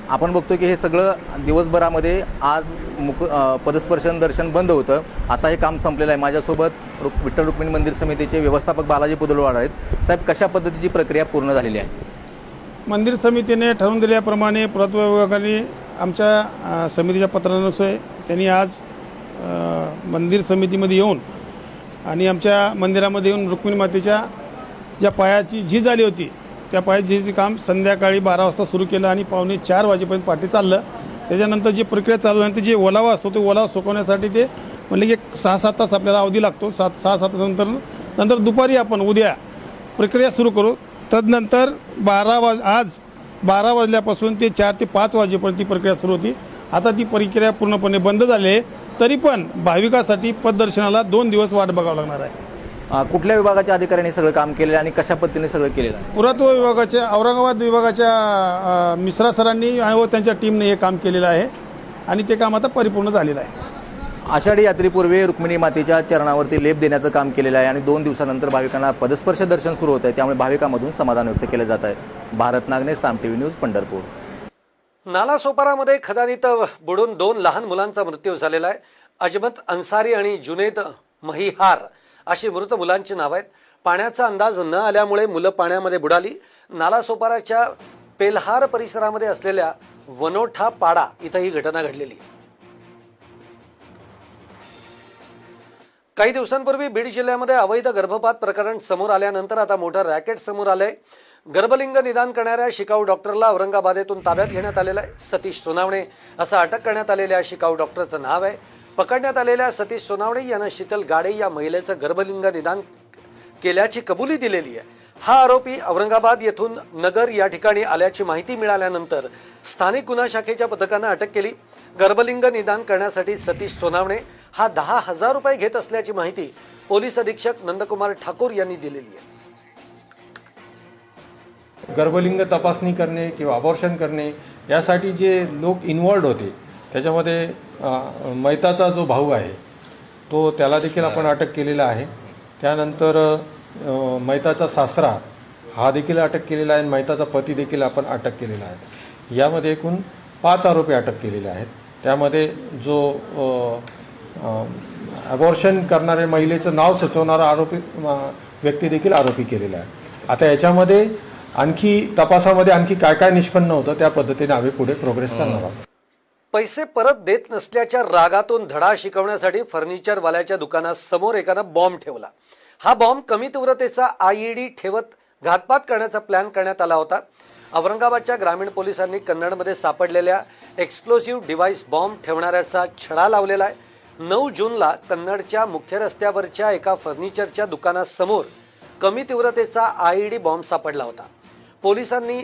आपण बघतो की हे सगळं दिवसभरामध्ये आज मुक पदस्पर्शन दर्शन बंद होतं. आता हे काम संपलेलं आहे. माझ्यासोबत रुक विठ्ठल रुक्मिणी मंदिर समितीचे व्यवस्थापक बालाजी पुदलवाड आहेत. साहेब कशा पद्धतीची प्रक्रिया पूर्ण झालेली आहे? मंदिर समितीने ठरवून दिल्याप्रमाणे पुरातत्व विभागाने आमच्या समितीच्या पत्रानुसार त्यांनी आज मंदिर समितीमध्ये येऊन आणि आमच्या मंदिरामध्ये येऊन रुक्मिणी मातेच्या ज्या पायाची झीज आली होती त्या पायाची झीजचे काम संध्याकाळी बारा वाजता सुरू केलं आणि पावणे चार वाजेपर्यंत पाठी चाललं. त्याच्यानंतर जी प्रक्रिया चालू झाली जी ओलावा असतो तो ओलावा सुकवण्यासाठी ते म्हणजे की एक सहा सात तास आपल्याला अवधी लागतो. सात सहा सात तासानंतर नंतर दुपारी आपण उद्या प्रक्रिया सुरू करू. तदनंतर बारा वाज आज बारा वाजल्यापासून ते चार ते पाच वाजेपर्यंत ती प्रक्रिया सुरू होती. आता ती प्रक्रिया पूर्णपणे बंद झाली आहे. तरी पण भाविकासाठी पददर्शनाला दोन दिवस वाट बघावं लागणार आहे. कुठल्या विभागाच्या अधिकाऱ्यांनी सगळं काम केलेलं आहे आणि कशा पद्धतीने सगळं केलेलं आहे? पुरातत्व विभागाच्या औरंगाबाद विभागाच्या मिश्रा सरांनी आणि व त्यांच्या टीमने हे काम केलेलं आहे. आणि ते काम आता परिपूर्ण झालेलं आहे. आषाढी यात्रेपूर्वी रुक्मिणी मातेच्या चरणावरती लेप देण्याचं काम केलेलं आहे आणि दोन दिवसानंतर भाविकांना पदस्पर्श दर्शन सुरू होत आहे त्यामुळे भाविकांमधून समाधान व्यक्त केलं जात आहे. Bharat Nagane Saam TV news Pandharpur. नालासोपारामध्ये खदानीत बुडून दोन लहान मुलांचा मृत्यू झालेला आहे. अजमत अन्सारी आणि जुनेद महिहार अशी मृत मुलांची नावं आहेत. पाण्याचा अंदाज न आल्यामुळे मुलं पाण्यामध्ये बुडाली. नालासोपाराच्या पेल्हार परिसरामध्ये असलेल्या वनोठा पाडा इथं ही घटना घडलेली. काही दिवसांपूर्वी बीड जिल्ह्यामध्ये अवैध गर्भपात प्रकरण समोर आल्यानंतर आता मोठं रॅकेट समोर आलंय. गर्भलिंग निदान करणाऱ्या शिकाऊ डॉक्टरला औरंगाबादेतून ताब्यात घेण्यात आलेलं आहे सतीश सोनावणे. असं अटक करण्यात आलेल्या शिकाऊ डॉक्टरचं नाव आहे. पकडण्यात आलेल्या सतीश सोनावणे यानं शीतल गाडे या महिलेचं गर्भलिंग निदान केल्याची कबुली दिलेली आहे. हा आरोपी औरंगाबाद येथून नगर या ठिकाणी आल्याची माहिती मिळाल्यानंतर स्थानिक गुन्हा शाखेच्या पथकानं अटक केली. गर्भलिंग निदान करण्यासाठी सतीश सोनावणे हा दहा हजार रुपये घेत असल्याची माहिती पोलीस अधीक्षक नंदकुमार ठाकूर यांनी दिलेली आहे. गर्भलिंग तपासणी करणे किंवा अबॉर्शन करणे यासाठी जे लोक इन्वॉल्ड होते त्याच्यामध्ये मैताचा जो भाऊ आहे तो त्याला देखील आपण अटक केलेला आहे. त्यानंतर मैताचा सासरा हा देखील अटक केलेला आहे आणि मैताचा पती देखील आपण अटक केलेला आहे. यामध्ये एकूण पाच आरोपी अटक केलेले आहेत. त्यामध्ये जो अबॉर्शन करणाऱ्या महिलेचं नाव सुचवणारा आरोपी व्यक्ती देखील आरोपी केलेला आहे. आता याच्यामध्ये आणखी तपासामध्ये आणखी काय काय निष्पन्न होतं त्या पद्धतीने आम्ही पुढे प्रोग्रेस करणार आहोत. पैसे परत देत नसल्याच्या रागातून धडा शिकवण्यासाठी फर्निचरवाल्याच्या दुकानासमोर एकानं बॉम्ब ठेवला. हा बॉम्ब कमी तीव्रतेचा आयईडी ठेवत घातपात करण्याचा प्लॅन करण्यात आला होता. औरंगाबादच्या ग्रामीण पोलिसांनी कन्नडमध्ये सापडलेल्या एक्सप्लोजिव्ह डिव्हाइस बॉम्ब ठेवणाऱ्याचा छडा लावलेला आहे. नऊ जूनला कन्नडच्या मुख्य रस्त्यावरच्या एका फर्निचरच्या दुकानासमोर कमी तीव्रतेचा आय डी बॉम्ब सापडला होता. पोलिसांनी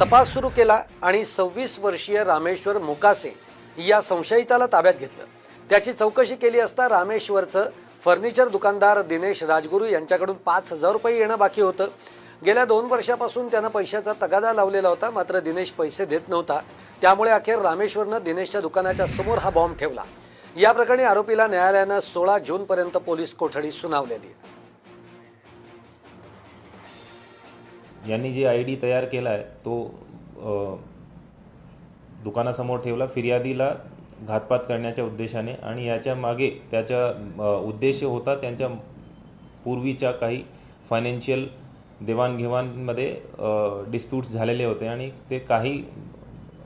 तपास सुरू केला आणि सव्वीस वर्षीय रामेश्वर मुकासे या संशयिताला ताब्यात घेतलं. त्याची चौकशी केली असता रामेश्वरचं फर्निचर दुकानदार दिनेश राजगुरू यांच्याकडून पाच हजार रुपये येणं बाकी होतं. गेल्या दोन वर्षापासून त्यानं पैशाचा तगादा लावलेला होता मात्र दिनेश पैसे देत नव्हता. त्यामुळे अखेर रामेश्वरनं दिनेशच्या दुकानाच्या समोर हा बॉम्ब ठेवला. या प्रकरणी आरोपीला न्यायालयानं सोळा जूनपर्यंत पोलीस कोठडी सुनावलेली आहे. यांनी जे आय डी तयार केला आहे तो अ, दुकानासमोर ठेवला फिर्यादीला घातपात करण्याच्या उद्देशाने आणि याच्या मागे त्याचा अ, उद्देश होता त्यांच्या पूर्वीच्या काही फायनान्शियल देवाणघेवाणमध्ये डिस्प्यूट्स झालेले होते आणि ते काही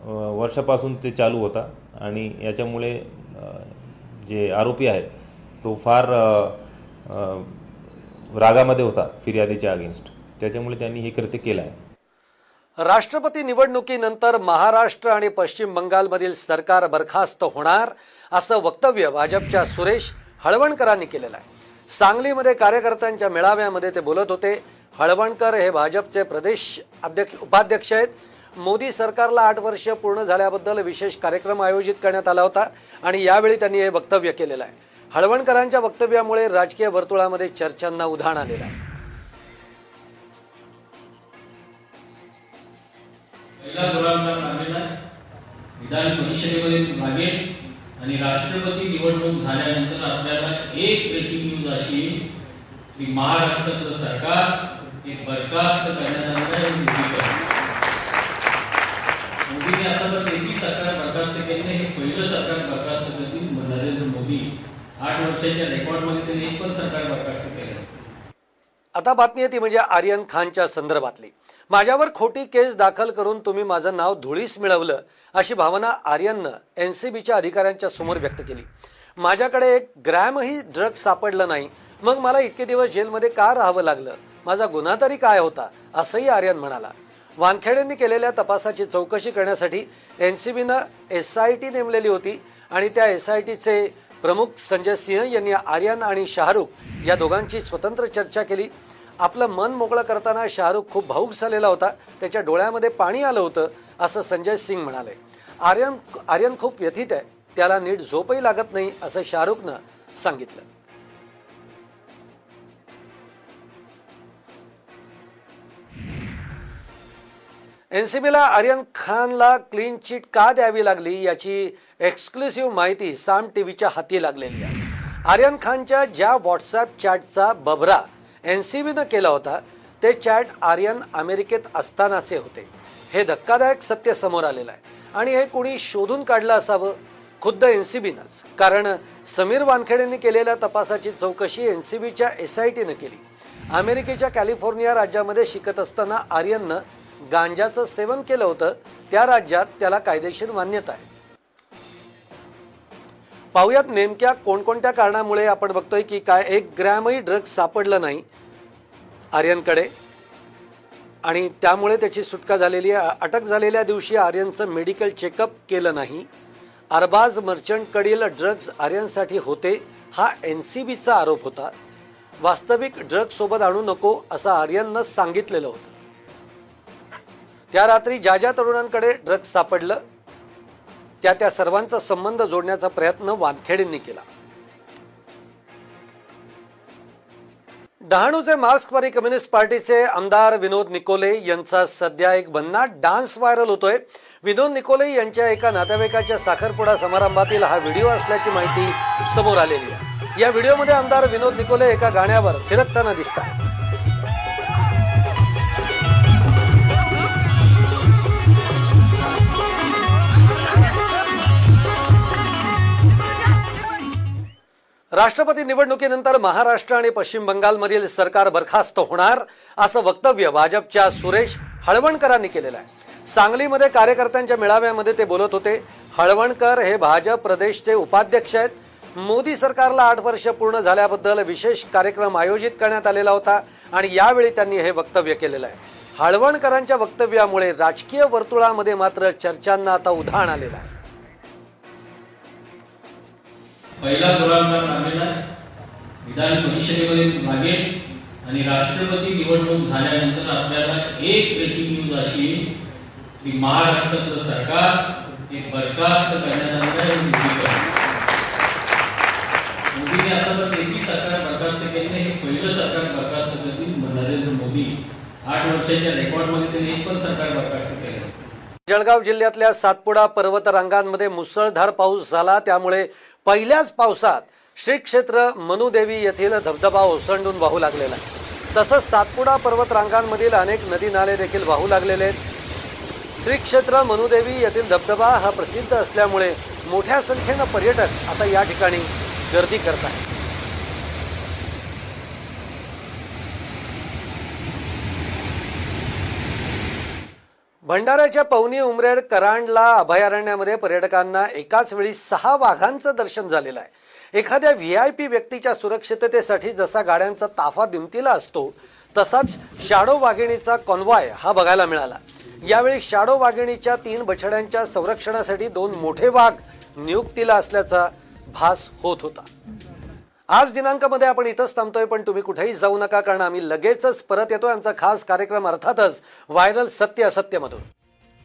अ, वर्षापासून ते चालू होता आणि याच्यामुळे अ, जे आरोपी आहेत तो फार रागामध्ये होता फिर्यादीच्या अगेन्स्ट. त्याच्यामुळे त्यांनी हे कृत्य केलं आहे. राष्ट्रपती निवडणुकीनंतर महाराष्ट्र आणि पश्चिम बंगालमधील सरकार बरखास्त होणार असं वक्तव्य भाजपच्या सुरेश हळवणकरांनी केलेलं आहे. सांगलीमध्ये कार्यकर्त्यांच्या मेळाव्यामध्ये ते बोलत होते हळवणकर हे भाजपचे प्रदेश अध्यक्ष उपाध्यक्ष आहेत. मोदी सरकारला आठ वर्ष पूर्ण झाल्याबद्दल विशेष कार्यक्रम आयोजित करण्यात आला होता आणि यावेळी त्यांनी हे वक्तव्य केलेलं आहे. हळवणकरांच्या वक्तव्यामुळे राजकीय वर्तुळामध्ये चर्चांना उधाण आलेलं आहे. विधान परिषदेमध्ये लागेल आणि राष्ट्रपती निवडणूक झाल्यानंतर आपल्याला एक ब्रेकिंग न्यूज अशी की महाराष्ट्रातलं सरकार हे बरखास्त करण्यात आलेलं मोदीने आतापर्यंत एकही सरकार बरखास्त केलं हे पहिलं सरकार बरखास्त करतील नरेंद्र मोदी. आठ वर्षाच्या रेकॉर्डमध्ये त्यांनी एक पण सरकार बरखास्त केलं आता बातमी आहे ती म्हणजे आर्यन खानच्या संदर्भातली. माझ्यावर खोटी केस दाखल करून तुम्ही माझं नाव धुळीस मिळवलं अशी भावना आर्यननं एन सी बीच्या अधिकाऱ्यांच्या समोर व्यक्त केली. माझ्याकडे एक ग्रॅमही ड्रग्ज सापडलं नाही. मग मला इतके दिवस जेलमध्ये का राहावं लागलं? माझा गुन्हा तरी काय होता? असंही आर्यन म्हणाला. वानखेडेंनी केलेल्या तपासाची चौकशी करण्यासाठी एन सी बीनं एस आय टी नेमलेली होती आणि त्या एस आय टीचे प्रमुख संजय सिंह यांनी आर्यन आणि शाहरुख या दोघांची स्वतंत्र चर्चा केली. आपलं मन मोकळं करताना शाहरुख खूप भाऊक झालेला होता. त्याच्या डोळ्यामध्ये पाणी आलं होतं असं संजय सिंग म्हणाले. आर्यन आर्यन खूप व्यथित आहे. त्याला नीट झोपही लागत नाही असं शाहरुखनं सांगितलं. एनसीबीला आर्यन खानला क्लीन चिट का द्यावी लागली याची एक्सक्लुसिव्ह माहिती साम टीव्हीच्या हाती लागलेली आहे. आर्यन खानच्या ज्या व्हॉट्सॲप चॅटचा बबरा बीनं केला होता ते चॅट आर्यन अमेरिकेत असतानाचे होते. हे धक्कादायक सत्य समोर आलेलं आहे. आणि हे कोणी शोधून काढलं असावं? खुद्द एन सी बीनंच कारण समीर वानखेडेंनी केलेल्या तपासाची चौकशी एन सी बीच्या एस आय टीनं केली. अमेरिकेच्या कॅलिफोर्निया राज्यामध्ये शिकत असताना आर्यननं गांजाचं सेवन केलं होतं त्या राज्यात त्याला कायदेशीर मान्यता आहे. पाहुयात नेमक्या कोणकोणत्या कारणामुळे आपण बघतोय की काय एक ग्रॅमही ड्रग्ज सापडलं नाही आर्यनकडे. आणि त्यामुळे त्याची सुटका झालेली आहे. अटक झालेल्या दिवशी आर्यनचं मेडिकल चेकअप केलं नाही. अरबाज मर्चंटकडील ड्रग्ज आर्यनसाठी होते हा एन सी बीचा आरोप होता. वास्तविक ड्रग्जसोबत आणू नको असं आर्यननं सांगितलेलं होतं. त्या रात्री ज्या ज्या तरुणांकडे ड्रग्ज सापडलं त्या त्या सर्वांचा संबंध जोडण्याचा प्रयत्न वानखेडेंनी केला. डहाणूचे मार्क्सवादी कम्युनिस्ट पार्टीचे आमदार विनोद निकोले यांचा सध्या एक भन्नाट डान्स व्हायरल होतोय. विनोद निकोले यांच्या एका नातेवाईकाच्या साखरपुडा समारंभातील हा व्हिडिओ असल्याची माहिती समोर आलेली आहे. या व्हिडिओमध्ये आमदार विनोद निकोले एका गाण्यावर थिरकताना दिसतात राष्ट्रपती निवडणुकीनंतर महाराष्ट्र आणि पश्चिम बंगालमधील सरकार बरखास्त होणार असं वक्तव्य भाजपच्या सुरेश हळवणकरांनी केलेलं आहे. सांगलीमध्ये कार्यकर्त्यांच्या मेळाव्यामध्ये ते बोलत होते हळवणकर हे भाजप प्रदेशचे उपाध्यक्ष आहेत. मोदी सरकारला आठ वर्ष पूर्ण झाल्याबद्दल विशेष कार्यक्रम आयोजित करण्यात आलेला होता आणि यावेळी त्यांनी हे वक्तव्य केलेलं आहे. हळवणकरांच्या वक्तव्यामुळे राजकीय वर्तुळामध्ये मात्र चर्चांना आता उधाण आलेलं आहे. पहिला गोळाकार लागलेला आहे. विधान परिषदेमध्ये लागेल आणि राष्ट्रपती निवडणूक झाल्यानंतर आपल्याला एक ब्रेकिंग न्यूज अशी की महाराष्ट्रातलं सरकार एक बरखास्त करण्यात आलेलं आहे. मोदीने आतापर्यंत एकही सरकार बरखास्त केलं नाही हे पहिलं सरकार बरखास्त करतील नरेंद्र मोदी. आठ वर्षाच्या रेकॉर्डमध्ये त्यांनी एक पण सरकार बरखास्त केलं जळगाव जिल्ह्यातल्या सातपुडा पर्वत रांगांमध्ये मुसळधार पाऊस झाला त्यामुळे पहिल्याच पावसात श्री क्षेत्र मनुदेवी येथील धबधबा ओसंडून वाहू लागलेला आहे. तसंच सातपुडा पर्वत रांगांमधील अनेक नदी नाले देखील वाहू लागलेले आहेत. श्री क्षेत्र मनुदेवी येथील धबधबा हा प्रसिद्ध असल्यामुळे मोठ्या संख्येनं पर्यटक आता या ठिकाणी गर्दी करत आहेत. भंडाऱ्याच्या पवनी उमरेड करांडला अभयारण्यामध्ये पर्यटकांना एकाच वेळी सहा वाघांचं दर्शन झालेलं आहे. एखाद्या व्ही आय पी व्यक्तीच्या सुरक्षिततेसाठी जसा गाड्यांचा ताफा दिमतीला असतो तसाच शाडो वाघिणीचा कॉन्वॉय हा बघायला मिळाला. यावेळी शाडो वाघिणीच्या तीन बछड्यांच्या संरक्षणासाठी दोन मोठे वाघ नियुक्तीला असल्याचा भास होत होता. आज दिनांकामध्ये आपण इथंच थांबतोय पण तुम्ही कुठेही जाऊ नका कारण आम्ही लगेचच परत येतोय. आमचा खास कार्यक्रम अर्थातच व्हायरल सत्य असत्यमधून.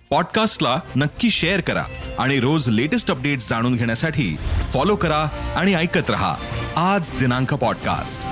पॉडकास्टला नक्की शेअर करा आणि रोज लेटेस्ट अपडेट्स जाणून घेण्यासाठी फॉलो करा आणि ऐकत रहा. आज दिनांक पॉडकास्ट.